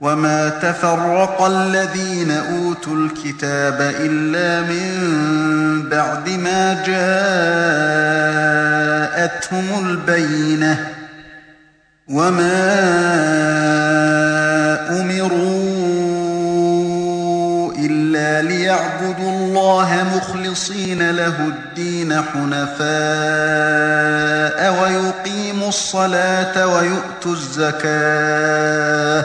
وما تفرق الذين أوتوا الكتاب إلا من بعد ما جاءتهم البينة وما أمروا إلا ليعبدوا الله مخلصين له الدين حنفاء ويقيموا الصلاة ويؤتوا الزكاة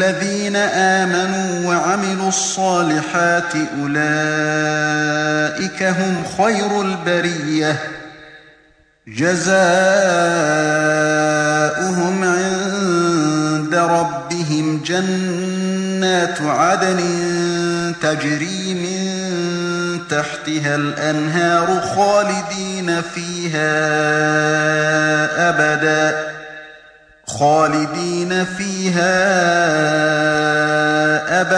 الذين آمنوا وعملوا الصالحات أولئك هم خير البرية. جزاؤهم عند ربهم جنات عدن تجري من تحتها الأنهار خالدين فيها أبداً. خالدين فيها